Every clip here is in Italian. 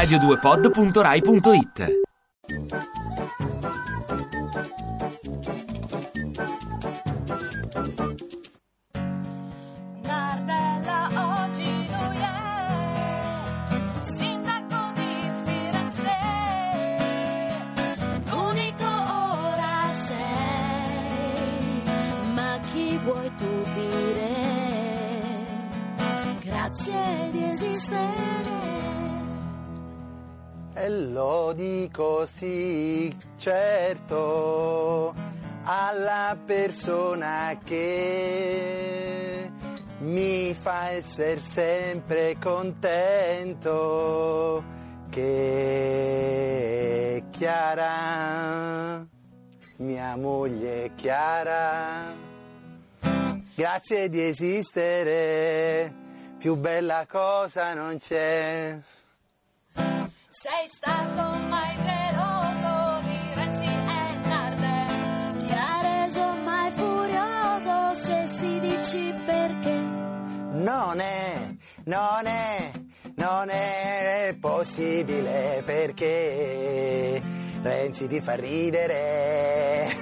radio2pod.rai.it Nardella oggi lui è sindaco di Firenze, l'unico ora sei, ma chi vuoi tu dire? Grazie di esistere. E lo dico sì, certo, alla persona che mi fa essere sempre contento, che è Chiara, mia moglie Chiara. Grazie di esistere, più bella cosa non c'è. Sei stato mai geloso di Renzi e Nardella? Ti ha reso mai furioso se si dici perché? Non è, non è, non è possibile perché Renzi ti fa ridere.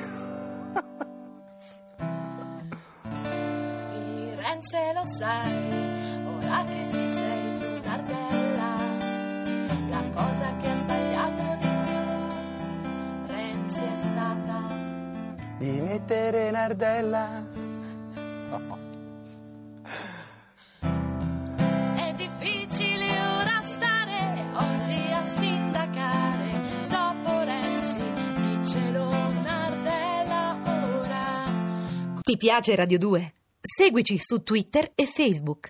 Firenze lo sai, ora che ci sei tu Nardella, Di mettere Nardella. È difficile ora stare oggi a sindacare dopo Renzi, dicelo Nardella ora. Ti piace Radio 2? Seguici su Twitter e Facebook.